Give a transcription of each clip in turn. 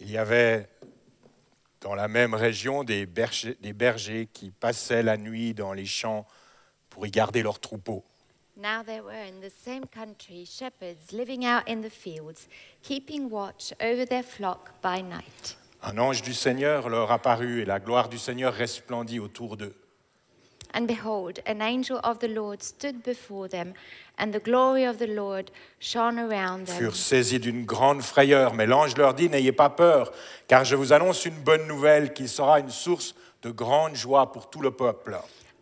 Il y avait dans la même région des bergers, des bergers qui passaient la nuit dans les champs pour y garder leurs troupeaux. Now there were in the same country shepherds living out in the fields, keeping watch over their flock by night. Un ange du Seigneur leur apparut et la gloire du Seigneur resplendit autour d'eux. And behold, an angel of the Lord stood before them, and the glory of the Lord shone around them. furent saisis d'une grande frayeur, mais l'ange leur dit, N'ayez pas peur, car je vous annonce une bonne nouvelle qui sera une source de grande joie pour tout le peuple.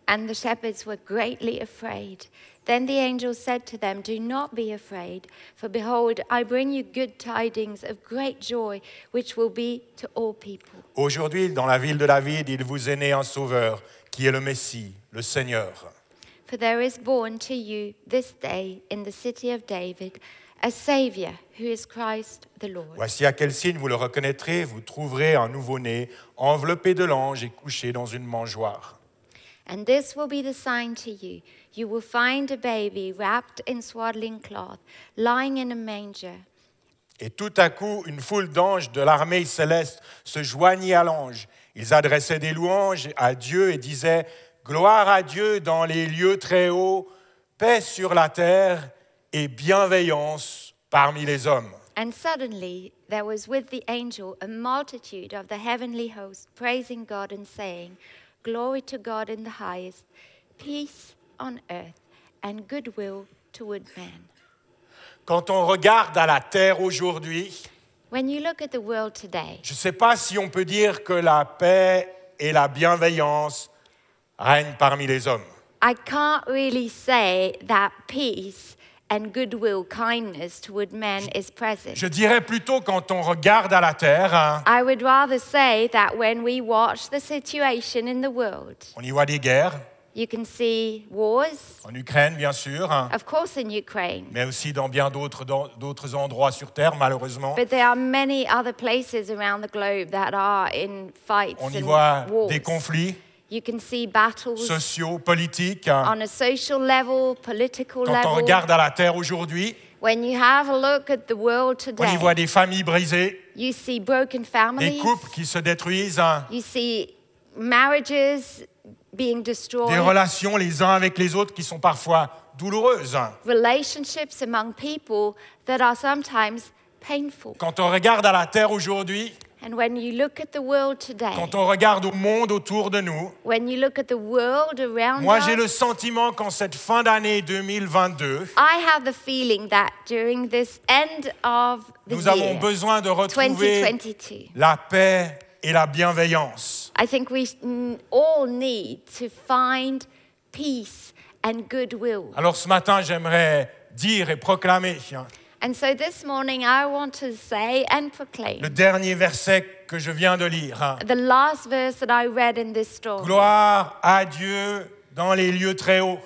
And the shepherds were greatly afraid. Then the angel said to them, Do not be afraid, for behold, I bring you good tidings of great joy, which will be to all people. Aujourd'hui, dans la ville de David, il vous est né un sauveur, qui est le Messie, le Seigneur. For there is born to you this day in the city of David a Saviour, who is Christ the Lord. Voici à quel signe vous le reconnaîtrez, vous trouverez un nouveau-né, enveloppé de l'ange et couché dans une mangeoire. And this will be the sign to you. You will find a baby wrapped in swaddling cloth, lying in a manger. Et tout à coup, une foule d'anges de l'armée céleste se joignit à l'ange. Ils adressaient des louanges à Dieu et disaient Gloire à Dieu dans les lieux très hauts, paix sur la terre et bienveillance parmi les hommes. And suddenly there was with the angel a multitude of the heavenly host praising God and saying, Glory to God in the highest, peace on earth, and goodwill toward men. Quand on regarde à la terre aujourd'hui, When you look at the world today, je ne sais pas si on peut dire que la paix et la bienveillance règnent parmi les hommes. I can't really say that peace and goodwill, kindness toward men is present. Je dirais plutôt quand on regarde à la terre, hein, I would rather say that when we watch the situation in the world, on y voit des guerres, you can see wars, en Ukraine bien sûr, hein, of course, in Ukraine, mais aussi dans bien d'autres dans d'autres endroits sur Terre, malheureusement. but there are many other places around the globe that are in fights On y and voit wars. des conflits You can see battles sociaux, politiques. hein. on a social level, political Quand on level. regarde à la Terre aujourd'hui, When you have a look at the world on y today, voit des familles brisées, you see broken des families. couples qui se détruisent, hein, You see marriages being destroyed, des relations les uns avec les autres qui sont parfois douloureuses. relationships among people that are sometimes painful. Quand on regarde à la Terre aujourd'hui, And when you look at the world today, quand on regarde au monde autour de nous, when you look at the world around moi j'ai le sentiment qu'en cette fin d'année 2022, I have the feeling that during this end of the nous avons year, besoin de retrouver 2022, la paix et la bienveillance. I think we all need to find peace and goodwill. Alors ce matin, j'aimerais dire et proclamer hein, And so this morning, I want to say and proclaim le dernier verset que je viens de lire. hein. the last verse that I read in this story. Gloire à Dieu dans les lieux très hauts,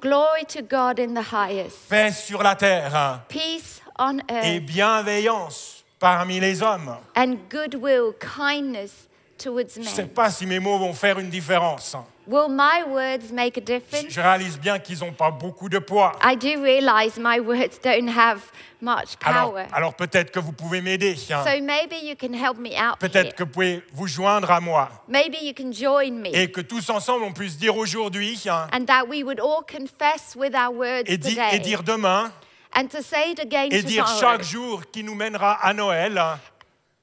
Glory to God in the highest, paix sur la terre hein, peace on et earth, bienveillance parmi les hommes. and goodwill, kindness towards Je ne sais men. pas si mes mots vont faire une différence. Will my words make a Je difference? je réalise bien qu'ils n'ont pas beaucoup de poids. I do realize my words don't have much Alors, power. alors peut-être que vous pouvez m'aider. hein. So maybe you can help me out. Peut-être que vous pouvez vous joindre à moi. Maybe you can join me. Et que tous ensemble, on puisse dire aujourd'hui hein, And that we would all confess with our words et, di- today. et dire demain and to say it again et dire tomorrow. chaque jour qui nous mènera à Noël.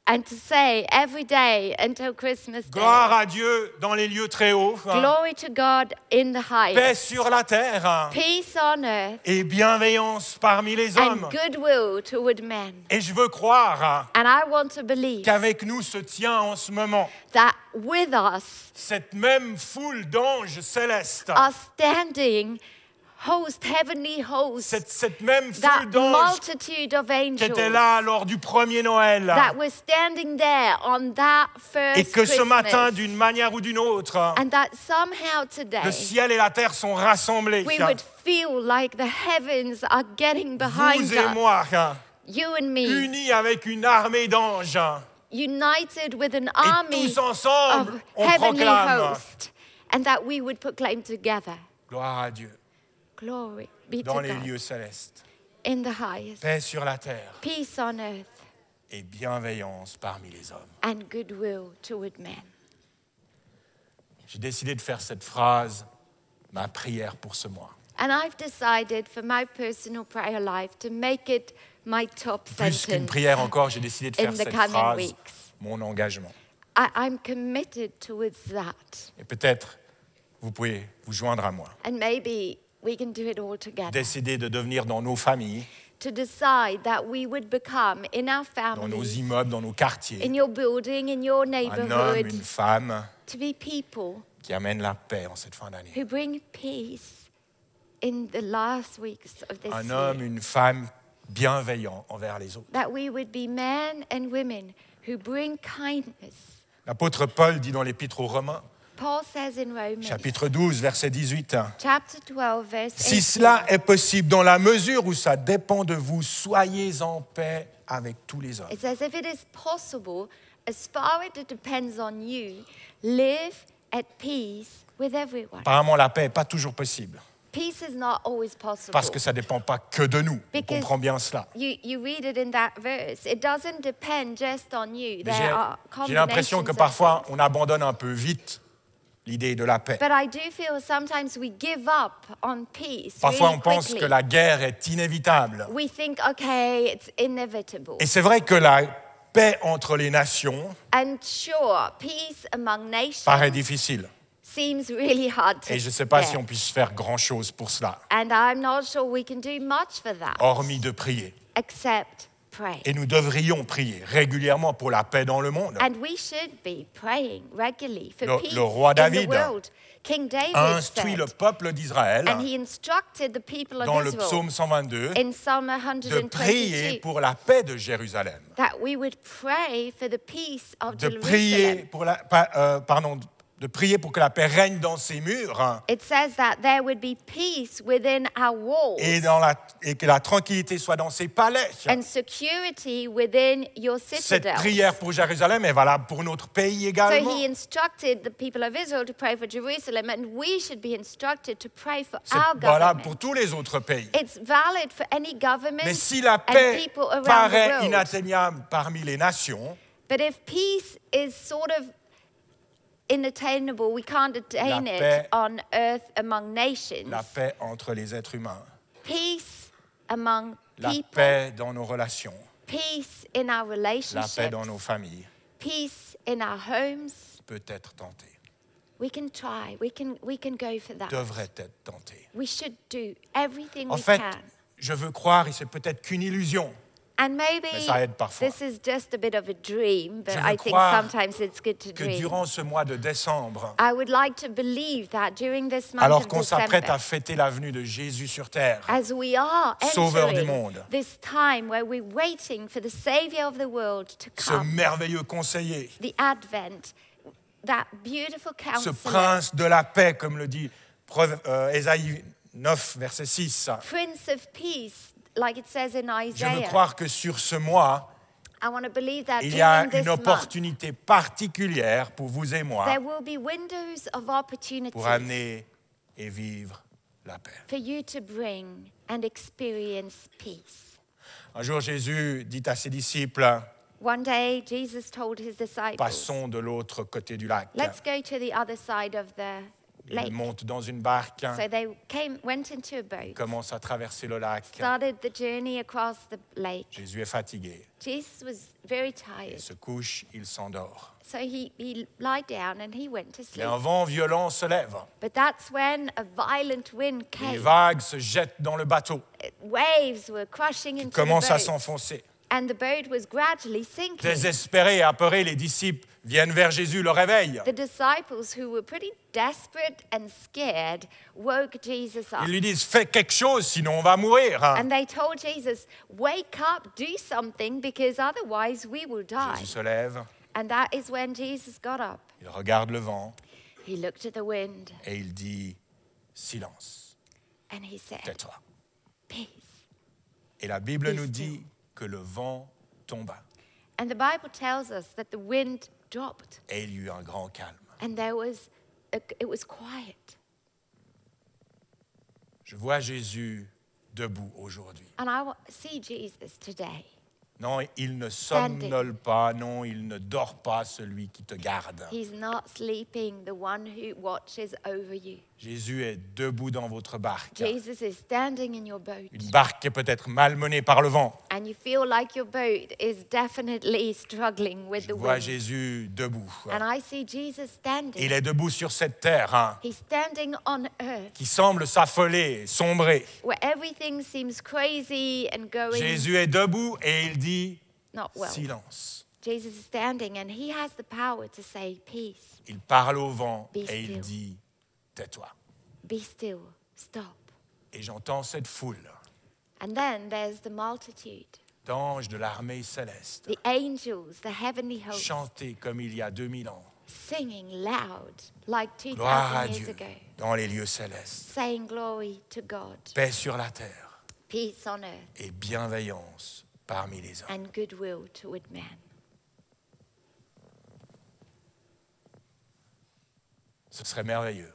and to say every day until Christmas Day. Gloire à Dieu dans les lieux très hauts. Glory to God in the Paix highest. sur la terre Peace on earth et bienveillance parmi les hommes. and goodwill toward men. Et je veux croire hein, And I want to believe qu'avec nous se tient en ce moment that with us cette même foule d'anges célestes, are standing host, heavenly hosts, cette, cette même multitude of qui angels étaient là lors du premier Noël. that were standing there on that first Et que ce Christmas. matin, d'une manière ou d'une autre, and that somehow today le ciel et la terre sont rassemblés. we would feel like the heavens are getting behind Vous et us. moi, You and me, unis avec une armée d'anges. united with an Et army tous ensemble, of on heavenly proclame hosts, and that we would proclaim together, Gloire à Dieu glory be dans to les God lieux célestes. in the highest, Paix sur la terre peace on earth, et bienveillance parmi les hommes. and goodwill toward men. J'ai décidé de faire cette phrase ma prière pour ce mois. And I've decided for my personal prayer life to make it my top Plus qu'une prière encore, j'ai décidé de in faire the cette coming phrase weeks. mon engagement. I, I'm committed towards that. Et peut-être vous pouvez vous joindre à moi. And maybe we can do it all together. Décider de devenir dans nos familles, to decide that we would become in our dans nos families, immeubles, dans nos quartiers, in your building, in your un homme, neighborhood, une femme to be people qui amène la paix en cette fin d'année. who bring peace in the last weeks of this Un year. homme, une femme bienveillant envers les autres. That we would be men and women who bring kindness. L'apôtre Paul dit dans l'épître aux Romains, Paul says in Romans chapitre 12, verset 18, chapter 12, verse Si 18, cela est possible, dans la mesure où ça dépend de vous, soyez en paix avec tous les hommes. It says, if it is possible, as far as it depends on you, live at peace with everyone. Apparemment, la paix n'est pas toujours possible, Peace is not always possible. parce que ça ne dépend pas que de nous. On Because- comprend bien cela. On J'ai l'impression que parfois, on abandonne un peu vite l'idée de la paix. But I do feel sometimes we give up on peace Parfois, on pense que la guerre est inévitable. We think, okay, it's inevitable. Et c'est vrai que la paix entre les nations And sure, peace among nations paraît difficile. seems really hard to Et je ne sais pas si on puisse faire grand-chose pour cela, And I'm not sure we can do much for that, hormis de prier. except pray. Et nous devrions prier régulièrement pour la paix dans le monde. And we should be praying regularly for Le- peace le roi in the David world. King David a instruit said, le peuple d'Israël dans le psaume 122 in Psalm de prier 122 pour la paix de Jérusalem. that we would pray for the peace of De prier Jerusalem. pour la, pa- euh, pardon, de prier pour que la paix règne dans ses murs hein, It says that there would be peace within our walls et, dans la, et que la tranquillité soit dans ses palais. and security within your Cette citadel. prière pour Jérusalem est valable pour notre pays So également. he instructed the people of Israel to pray for Jerusalem, and we should be instructed to pray for C'est our valable government. pour tous les autres pays. It's valid for any government Mais si la paix paraît inatteignable parmi les nations, But if peace is sort of inattainable, we can't attain it on earth among nations. la paix entre les êtres humains, Peace among la people, paix dans nos relations, peace in our la relationships, paix dans nos familles peace in our homes. peut être tentée, We can try. We can we can go for that. devrait être tentée. We should do everything En we fait, can. je veux croire, et c'est peut-être qu'une illusion, And maybe Mais ça aide parfois. this is just a bit of a dream, but Je I think croire sometimes it's good to que dream. durant ce mois de décembre, I would like to believe that during this month alors of qu'on s'apprête December, à fêter la venue de Jésus sur terre, as we are Sauveur du entering monde. this time where we're waiting for the Savior of the world to ce come, merveilleux conseiller, the Advent, that beautiful ce counselor, prince de la paix, comme le dit Preuve- euh, Ésaïe 9, verset 6, Prince of Peace, like it says in je veux Isaiah. croire que sur ce mois, I want to believe that il y a une month, opportunité particulière pour vous et moi there will be windows of opportunity pour amener et vivre la paix. for you to bring and experience peace. Un jour, Jésus dit à ses disciples, One day, Jesus told his disciples, passons de l'autre côté du lac. Let's go to the other side of the. Ils montent dans une barque, So they came, went into a boat, commencent à traverser le lac. started the journey across the lake. Jésus est fatigué. Jesus was very Il tired, se couche, il s'endort. so he, he lied down and he went to Mais sleep. un vent violent se lève. But that's when a violent wind Les came. vagues se jettent dans le bateau, Waves were crushing into the commencent à s'enfoncer. And the boat was gradually sinking. Désespérés et apeurés, les disciples viennent vers Jésus, le réveillent. The disciples, who were pretty desperate and scared, woke Jesus up. Ils lui disent Fais quelque chose, sinon on va mourir. And they told Jesus, Wake up, do something, because otherwise we will die. Jésus se lève, And that is when Jesus got up. il regarde le vent He looked at the wind et il dit Silence, and he said, tais-toi. Peace. Et la Bible Be nous dit que le vent tomba And the Bible tells us that the wind dropped et il y eut un grand calme. and there was a, it was quiet. Je vois Jésus debout aujourd'hui. And I wa- see Jesus today. Non, il ne somnole pas, non, il ne dort pas celui qui te garde. He's not sleeping, the one who watches over you. Jésus est debout dans votre barque. Jesus is standing in your boat, Une barque qui est peut-être malmenée par le vent. and you feel like your boat is definitely struggling with Je the vois wind. Jésus debout. And I see Jesus standing. Il est debout sur cette terre hein, He's standing on earth qui semble s'affoler, sombrer. where everything seems crazy and going Jésus est debout et il dit not well. silence. Jesus is standing and he has the power to say, Peace, Il parle au vent Be et il still. dit tais-toi. be still, stop. Et j'entends cette foule And then there's the multitude, d'anges de l'armée céleste the angels, the heavenly hosts, chanter comme il y a 2000 ans. singing loud like Gloire à 2,000 years Dieu ago, dans les lieux célestes. saying glory to God, Paix sur la terre peace on earth, et bienveillance parmi les hommes. and goodwill toward man. Ce serait merveilleux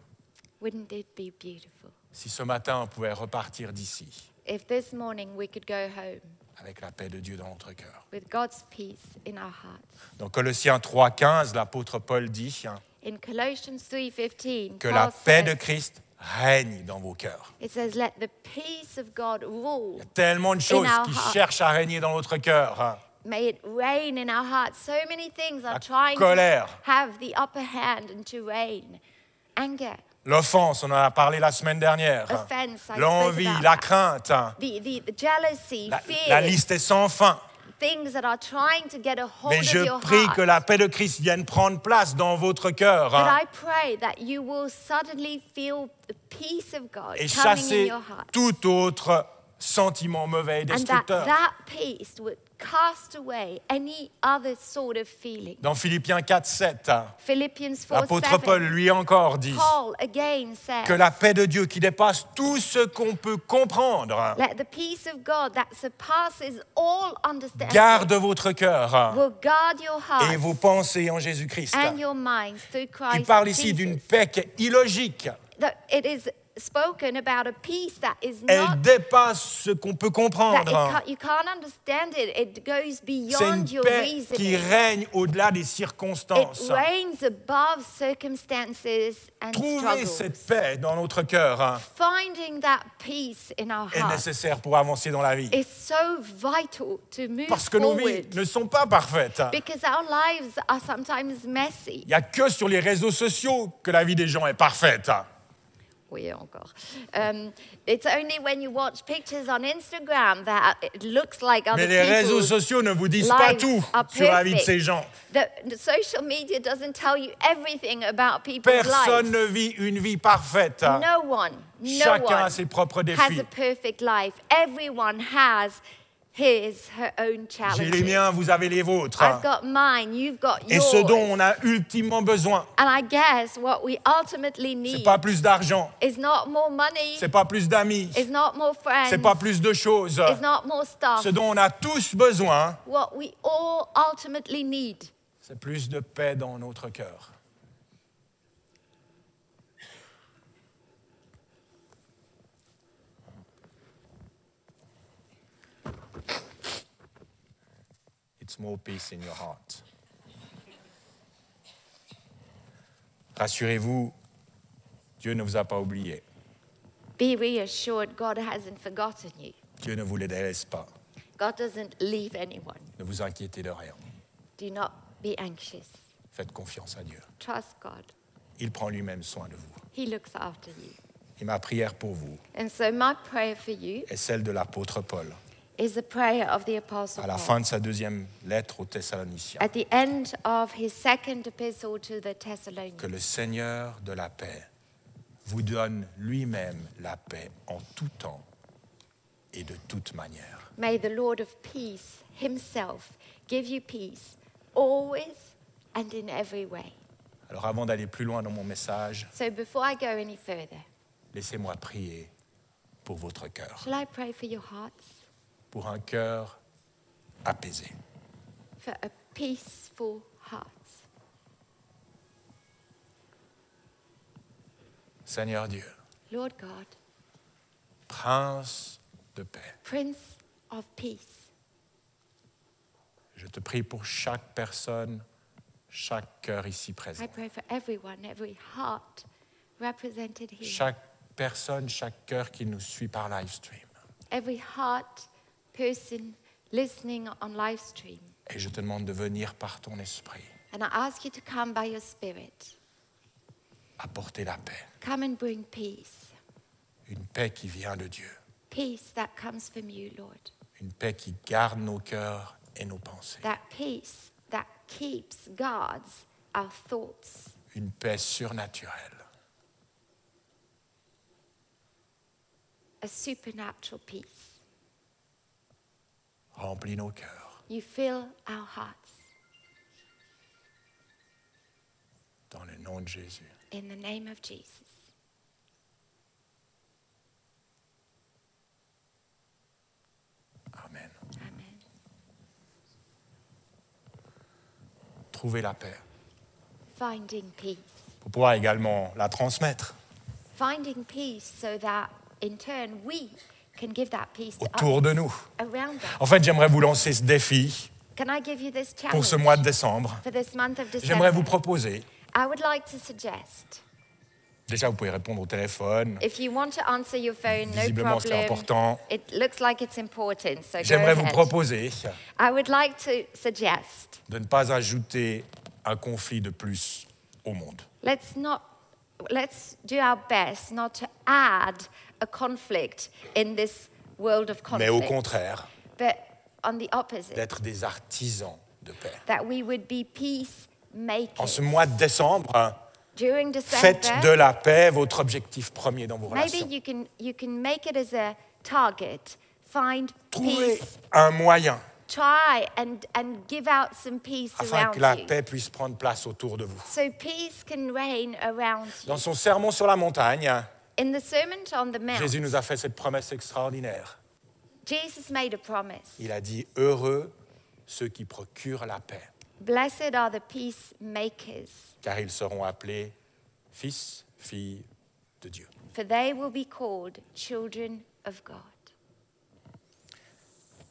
Wouldn't it be beautiful? Si ce matin on pouvait repartir d'ici if this morning we could go home avec la paix de Dieu dans notre cœur. with God's peace in our hearts? Dans Colossiens 3.15, l'apôtre Paul dit hein, In Colossians 3:15, que Paul la paix de says, Christ règne dans vos cœurs. it says, "Let the peace of God rule. Il y a tellement de choses our qui hearts. cherchent à régner dans notre cœur. hein. May it reign in our hearts." So many things are La trying colère. to have the upper hand and to reign. Anger, L'offense, on en a parlé la semaine dernière. L'envie, la crainte. hein. the, the, jealousy, La, fear, la liste est sans fin. things that are trying to get a hold Mais of je your prie heart. que la paix de Christ vienne prendre place dans votre cœur But hein, I pray that you will suddenly feel the peace of God et chasser tout autre sentiment mauvais et destructeur. That peace would cast away any other sort of feeling. Dans Philippiens 4, 7, hein, Philippians 4 l'apôtre 7, Paul lui encore dit Paul again says, que la paix de Dieu qui dépasse tout ce qu'on peut comprendre hein, Let the peace of God that surpasses all understanding garde votre cœur hein, will guard your et vos pensées en Jésus-Christ. Il parle ici d'une paix illogique. That it is spoken about a peace that is Elle not dépasse ce qu'on peut it comprendre. it. It C'est beyond une your paix qui reasoning. règne au-delà des It circonstances. reigns above circumstances and Trouver struggles. cette paix dans notre cœur hein, Finding that peace in our est nécessaire pour avancer dans la vie. is so vital to move Parce que nos vies ne sont pas parfaites. because our lives are sometimes messy. Il n'y a que sur les réseaux sociaux que la vie des gens est parfaite. Oui, encore. Um, it's only when you watch pictures on Instagram that it looks like other Mais les réseaux sociaux ne vous disent pas tout sur la vie de ces gens. The, the social media doesn't tell you everything about people's Personne lives. ne vit une vie parfaite. No one, no Chacun a one ses propres has défis. a perfect life. Everyone has his, her own J'ai challenges. les miens, vous avez les vôtres. I've got mine, you've got Et yours. ce dont on a ultimement besoin, And I guess what we ultimately c'est need pas plus d'argent, is not more money, c'est pas plus d'amis, is not more friends, c'est pas plus de choses. is not more stuff. Ce dont on a tous besoin, What we all ultimately need c'est plus de paix dans notre cœur. More peace in your heart. Rassurez-vous, Dieu ne vous a pas oublié. Be reassured God hasn't forgotten you. Dieu ne vous les délaisse pas. God doesn't leave anyone. Ne vous inquiétez de rien. Do not be anxious. Faites confiance à Dieu. Trust God. Il prend lui-même soin de vous. He looks after you. Et ma prière pour vous And so my prayer for you est celle de l'apôtre Paul is the prayer of the apostle à la fin de sa deuxième lettre aux Thessaloniciens. At the end of his second epistle to the Thessalonians, Que le Seigneur de la paix vous donne lui-même la paix en tout temps et de toute manière. may the Lord of peace himself give you peace always and in every way. Alors avant d'aller plus loin dans mon message, So before I go any further, laissez-moi prier pour votre cœur, shall I pray for your hearts? Pour un cœur apaisé. For a peaceful heart. Seigneur Dieu, Lord God, Prince de paix, Prince of Peace, Je te prie pour chaque personne, chaque cœur ici présent. I pray for everyone, every heart represented here, Chaque personne, chaque cœur qui nous suit par live stream. every heart person listening on live stream. Et je te demande de venir par ton esprit And I ask you to come by your Spirit. apporter la paix. Come and bring peace. Une paix qui vient de Dieu. Peace that comes from you, Lord. Une paix qui garde nos cœurs et nos pensées. That peace that keeps, guards our thoughts. Une paix surnaturelle. A supernatural peace. Remplis nos cœurs. You fill our hearts. Dans le nom de Jésus. In the name of Jesus. Amen. Amen. Trouvez la paix. Finding peace. Pour pouvoir également la transmettre Finding peace so that in turn we can give that peace to autour de nous. around us. En fait, j'aimerais vous lancer ce défi pour ce mois de décembre? for this month of J'aimerais vous December? proposer, I would like to suggest déjà vous pouvez répondre au téléphone, if you want to answer your phone, no visiblement c'est important. It looks like it's important, so go J'aimerais vous proposer I would like to suggest de ne pas ajouter un conflit de plus au monde. let's not let's do our best not to add a conflict in this world of Mais au conflict, contraire, but on the opposite, d'être des artisans de paix. that we would be En ce mois de décembre, During faites December, de la paix votre objectif premier dans vos maybe relations. you can you can make it as a target. Find Trouvez peace. un moyen Try and and give out some peace afin around que la you, paix puisse prendre place autour de vous. so peace can reign around you. Dans son sermon sur la montagne, In the Sermon on the Mount, Jésus nous a fait cette promesse extraordinaire. Jesus made a promise. Il a dit Heureux ceux qui procurent la paix, Blessed are the peacemakers, car ils seront appelés fils, filles de Dieu. for they will be called children of God.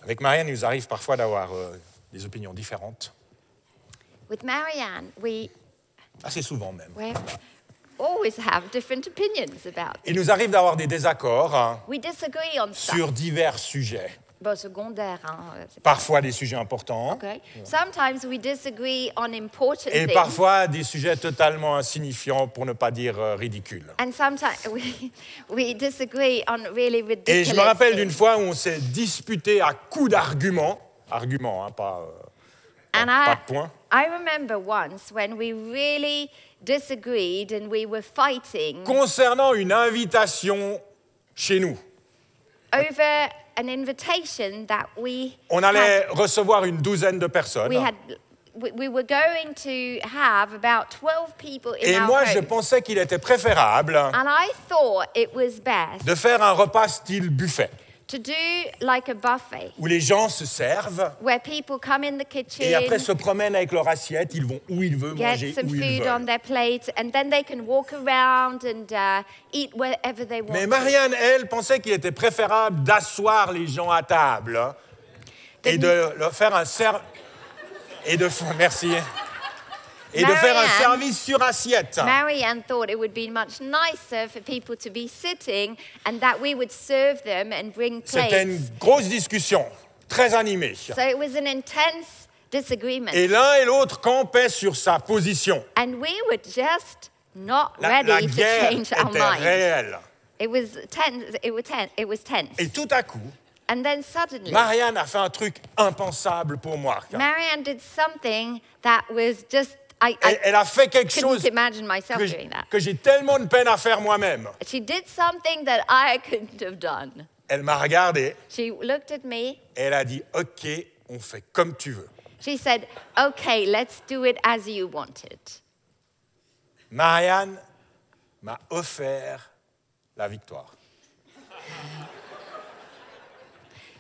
Avec Marianne, il nous arrive parfois d'avoir euh, des opinions différentes, With Marianne, we, assez souvent même. we always have different opinions about Il nous arrive d'avoir des désaccords hein, We disagree on stuff. sur divers sujets, Bon, secondaire, hein, euh, c'est pas- parfois des sujets importants Okay. Sometimes we disagree on important et things. parfois des sujets totalement insignifiants, pour ne pas dire euh, ridicules. And sometimes we, we disagree on really ridiculous Et je me rappelle d'une things. fois où on s'est disputé à coups d'arguments, arguments, hein, pas, euh, pas- And pas I, de points, I remember once when we really disagreed and we were fighting concernant une invitation chez nous. over an invitation that we On had, allait recevoir une douzaine de personnes. we had we, we were going to have about 12 people in Et our moi, je home. pensais qu'il était préférable and I thought it was best de faire un repas style buffet, to do like a buffet où les gens se servent where people come in the kitchen et après se promènent avec leur assiette, ils vont où ils veulent manger, some où ils food on veulent. their plate and then they can walk around and uh, eat wherever they want Mais. Marianne, elle, pensait qu'il était préférable d'asseoir les gens à table hein, et de leur faire un ser... et de merci et de faire un Marianne- service sur assiette. Marianne thought it would be much nicer for people to be sitting and that we would serve them and bring C'était une plates. grosse discussion, très animée. So it was an intense disagreement. Et l'un et l'autre campaient sur sa position. and we were just not La, la ready to guerre change our était minds. réelle. It was tense. It was tense. It was tense. Et tout à coup, and then suddenly, Marianne a fait un truc impensable pour moi. Marianne did something that was just I, Elle, I elle a fait quelque chose que, j'ai tellement de peine à faire moi-même. She did something that I couldn't have done. Elle m'a regardé She looked at me. et elle a dit Ok, on fait comme tu veux. She said, "Okay, let's do it as you wanted." Marianne m'a offert la victoire.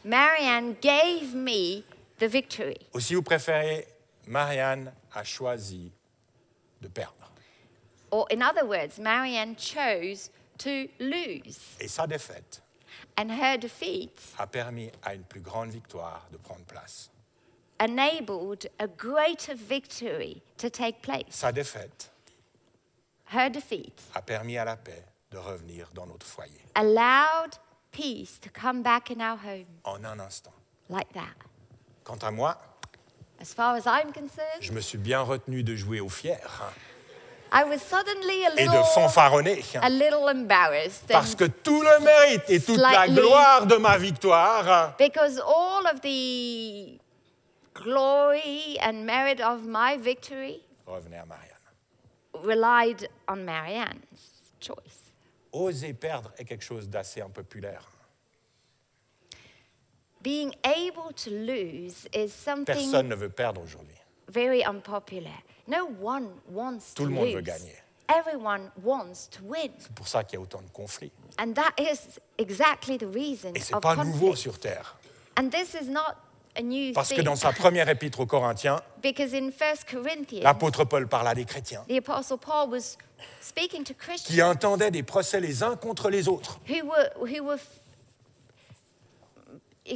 Marianne gave me the victory. Ou si vous préférez, Marianne a choisi de perdre. Or, in other words, Marianne chose to lose. Et sa défaite And her defeat a permis à une plus grande victoire de prendre place. enabled a greater victory to take place. Sa défaite Her defeat a permis à la paix de revenir dans notre foyer allowed peace to come back in our home en un instant. like that. Quant à moi, As far as I'm concerned, je me suis bien retenu de jouer au fier I was suddenly a et de little, fanfaronner. a little embarrassed. Parce que tout le mérite et toute la gloire de ma victoire Because all of the glory and merit of my victory revenait à Marianne. relied on Marianne's choice. Oser perdre est quelque chose d'assez impopulaire. Being able to lose is something Personne ne veut perdre aujourd'hui. very unpopular. No one wants Tout to le monde lose. veut gagner. Everyone wants to win. C'est pour ça qu'il y a autant de conflits. And that is exactly the reason Et ce n'est of pas nouveau sur Terre. And this is not a new Parce que thing. dans sa première épître aux Corinthiens, because in 1 Corinthians, l'apôtre Paul parle à des chrétiens the Apostle Paul was speaking to qui Christians entendaient des procès les uns contre les autres. who were, who were, f-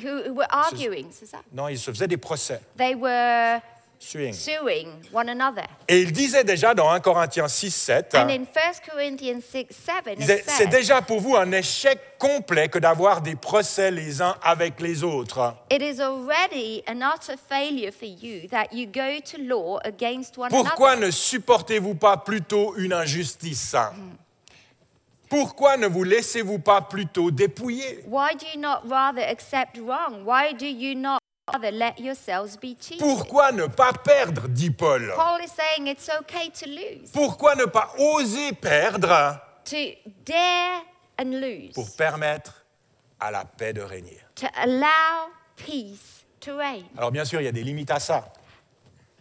who, were arguing. is that- Non, ils se faisaient des procès. They were Suing. suing one another. Et il disait déjà dans 1 Corinthiens 6, 7, And in 1 Corinthians 6 7, il it disait, c'est déjà pour vous un échec complet que d'avoir des procès les uns avec les autres. It is already an utter failure for you that you go to law against one Pourquoi another. ne supportez-vous pas plutôt une injustice? Pourquoi ne vous laissez-vous pas plutôt dépouiller? Why do you not rather accept wrong? Why do you not rather let yourselves be cheated? Pourquoi ne pas perdre? dit Paul. Paul is saying it's okay to lose, Pourquoi ne pas oser perdre? To dare and lose, pour permettre à la paix de régner to allow peace to reign. Alors bien sûr, il y a des limites à ça.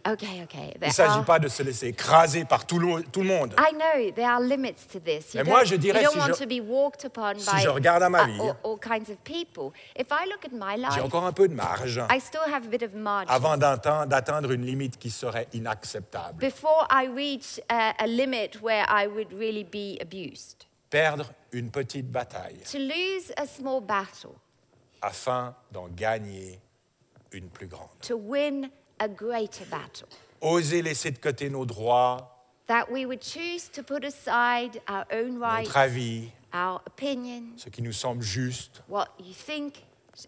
Okay, okay. Il ne s'agit are- pas de se laisser écraser par tout le, tout le monde. I know there are limits to this. You Mais moi, don't, je dirais si want je- to be walked upon si by je regarde à ma uh, vie, all, all kinds of people. If I look at my J'ai life, encore un peu de marge I still have a bit of margin. avant d'atteindre d'atteindre une limite qui serait inacceptable. Before I reach a, a limit where I would really be abused. Perdre une petite bataille To lose a small battle, afin d'en gagner une plus grande. to win a greater battle. Oser laisser de côté nos droits, That we would choose to put aside our own rights, notre avis, our opinion, ce qui nous semble juste, what you think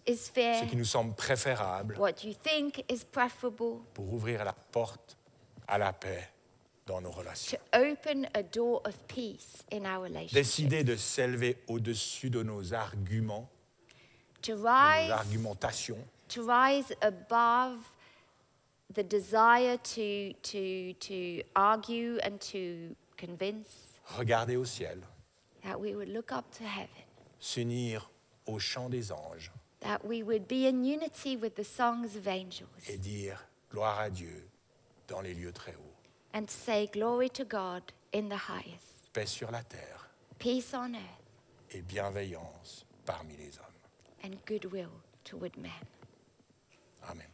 is fair, ce qui nous semble préférable, what you think is preferable, pour ouvrir la porte à la paix dans nos relations. to open a door of peace in our relationship. Décider de s'élever au-dessus de nos arguments, To de nos rise, argumentations, to rise above the desire to, to, to argue and to convince, regarder au ciel, that we would look up to heaven, s'unir au chant des anges. That we would be in unity with the songs of angels, et dire gloire à Dieu dans les lieux très hauts, and say, Glory to God in the highest, paix sur la terre. Peace on earth, et bienveillance parmi les hommes. and goodwill toward men. Amen.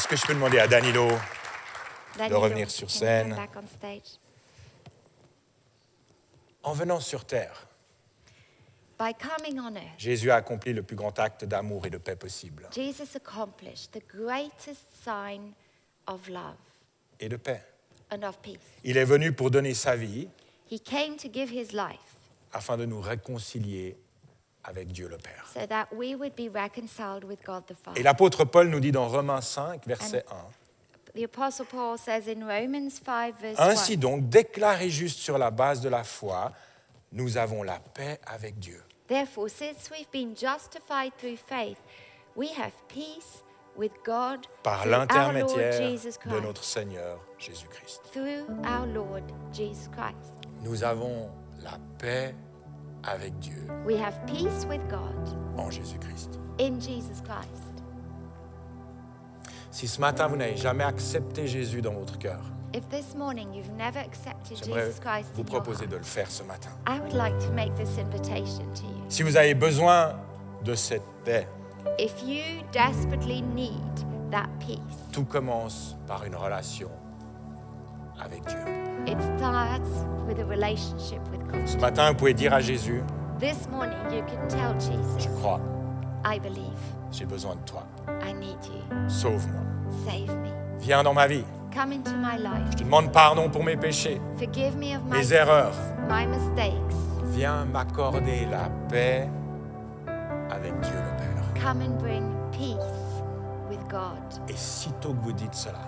Est-ce que je peux demander à Danilo Danilo, revenir sur scène. En venant sur terre, By coming on earth, Jésus a accompli le plus grand acte d'amour et de paix possible. Jesus accomplished the greatest sign of love Et de paix. and of peace. Il est venu pour donner sa vie He came to give his life afin de nous réconcilier avec Dieu le Père. so that we would be reconciled with God the Et Father. l'apôtre Paul nous dit dans Romains 5, verset 1, The Apostle Paul says in Romans 5, verse Ainsi 1, donc, déclaré juste sur la base de la foi, nous avons la paix avec Dieu. Therefore, since we've been justified through faith, we have peace with God par through our Lord l'intermédiaire Jesus de Christ. notre Seigneur Jésus-Christ. Through our Lord Jesus Christ. Nous avons la paix avec Dieu We have peace with God en Jésus-Christ. in Jesus Christ. Si ce matin vous n'avez jamais accepté Jésus dans votre cœur, If this morning you've never accepted j'aimerais Jesus Christ vous in your proposer heart, de le faire ce matin. I would like to make this invitation to you. Si vous avez besoin de cette paix, If you desperately need that peace, tout commence par une relation avec Dieu. it starts with a relationship with Ce God. matin, vous pouvez dire à Jésus, This morning, you can tell Je Jesus, crois, I believe. j'ai besoin de toi. I need you. Sauve-moi. Save me. Viens dans ma vie. Come into my life. Je te demande pardon pour mes péchés. Forgive me of my Mes erreurs. my mistakes. Viens m'accorder la paix avec Dieu le Père. Come and bring peace with God. Et sitôt que vous dites cela,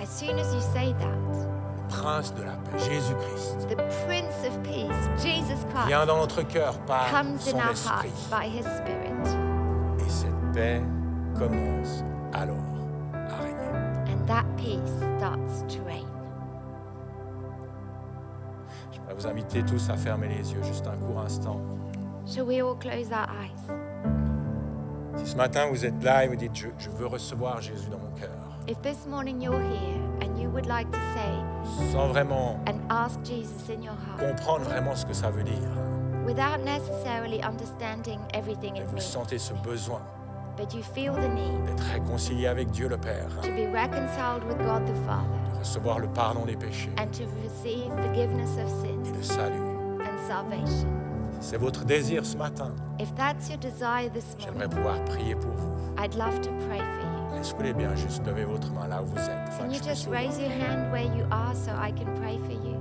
As soon as you say that, prince de la paix, Jésus-Christ, the Prince of Peace, Jesus Christ, vient dans notre cœur par comes son in our esprit. hearts by His Spirit. Et cette paix commence alors à régner. And that peace starts to reign. Je vais vous inviter tous à fermer les yeux juste un court instant. Shall we all close our eyes? Si ce matin vous êtes là et vous dites je, je veux recevoir Jésus dans mon cœur, If this morning you're here and you would like to say sans vraiment and ask Jesus in your heart, comprendre vraiment ce que ça veut dire, without necessarily understanding everything it vous means, sentez ce besoin but you feel the need d'être réconcilié avec Dieu le Père, to be reconciled with God the Father de recevoir le pardon des péchés and to receive forgiveness of et sins le salut. and salvation. Si c'est votre désir ce matin, If that's your desire this j'aimerais morning, pouvoir prier pour vous. I'd love to pray for you. Est-ce que vous voulez bien juste lever votre main là où vous êtes Can you just raise your hand where you are so I can pray for you?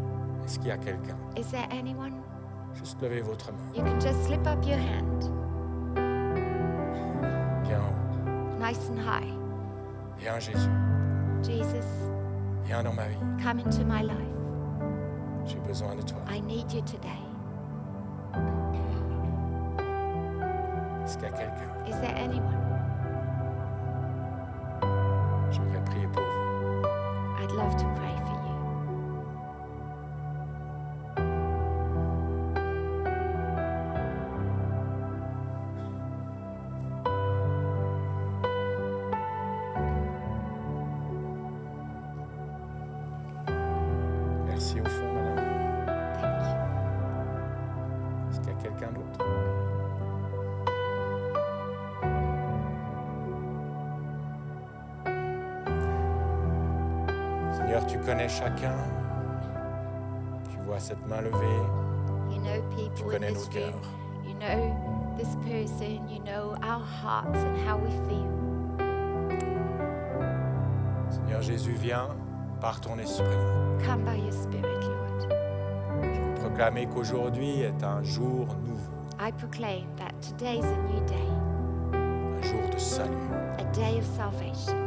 Est-ce qu'il y a quelqu'un? Is there anyone? Juste levez votre main. You can just slip up your hand Viens en haut. nice and high. Viens Jésus. Jesus, Viens dans ma vie. come into my life. J'ai besoin de toi. I need you today. Est-ce qu'il y a quelqu'un? Is there anyone? Love to pray Seigneur, tu connais chacun. Tu vois cette main levée. You know people in connais this nos cœurs. You know this person. You know our hearts and how we feel. Seigneur Jésus, viens par ton esprit. Come by your Spirit, Lord. Je veux proclamer qu'aujourd'hui est un jour nouveau, I proclaim that today's a new day, un jour de salut. a day of salvation.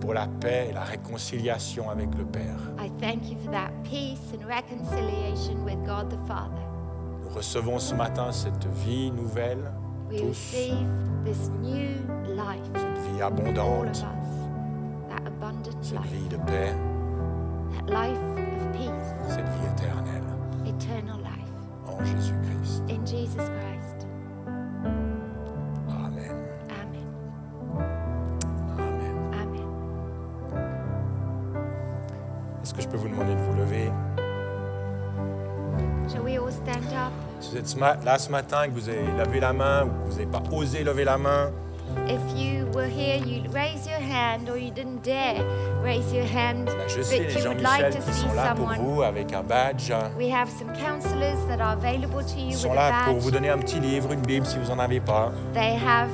Pour la paix et la réconciliation avec le Père. I thank you for that peace and reconciliation with God the Father. Nous recevons ce matin cette vie nouvelle, We tous, receive this new life, cette vie abondante, us, that abundant cette life, vie de paix, that life of peace, cette vie éternelle eternal life. en Jésus-Christ. In Jesus Christ. Ce là ce matin que vous avez levé la main ou que vous n'avez pas osé lever la main, If you were here, you raise your hand, or you didn't dare raise your hand, ben, je sais but les you gens would like Michel to qui see sont là pour someone. vous avec un badge. We have some counselors that are available to you Ils with sont là pour badge. vous donner un petit livre, une Bible si vous n'en avez pas. They have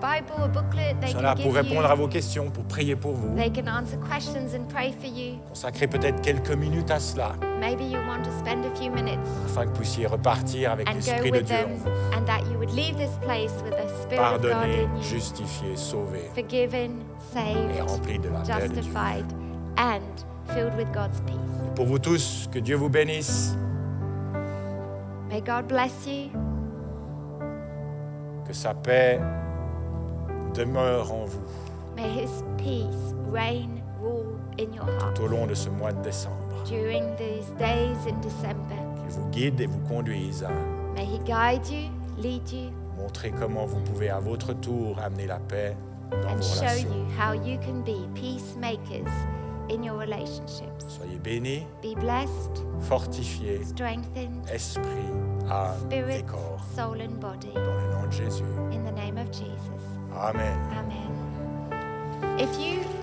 Bible, a booklet they Ils sont can là pour répondre à vos questions, pour prier pour vous. They can answer questions and pray for you. Consacrez peut-être quelques minutes à cela Maybe you want to spend a few minutes afin que vous puissiez repartir avec l'Esprit de Dieu en them, vous. and that you would leave this place with the Spirit of God Pardonné, in you, justifié, sauvé forgiven, et saved, rempli de la paix de Dieu. justified, and filled with God's peace. Pour vous tous, que Dieu vous bénisse, May God bless you. que sa paix demeure en vous May His peace reign, rule in your heart tout au long de ce mois de décembre. during these days in December. Qu'il vous guide et vous conduise à May He guide you, lead you, montrer comment vous pouvez à votre tour amener la paix dans and vos show relations. you how you can be peacemakers in your relationships. Soyez bénis, Be blessed, fortifiés, strengthened, esprit, âme et spirit, corps, soul, and body. dans le nom de Jésus. In the name of Jesus. Amen. Amen. If you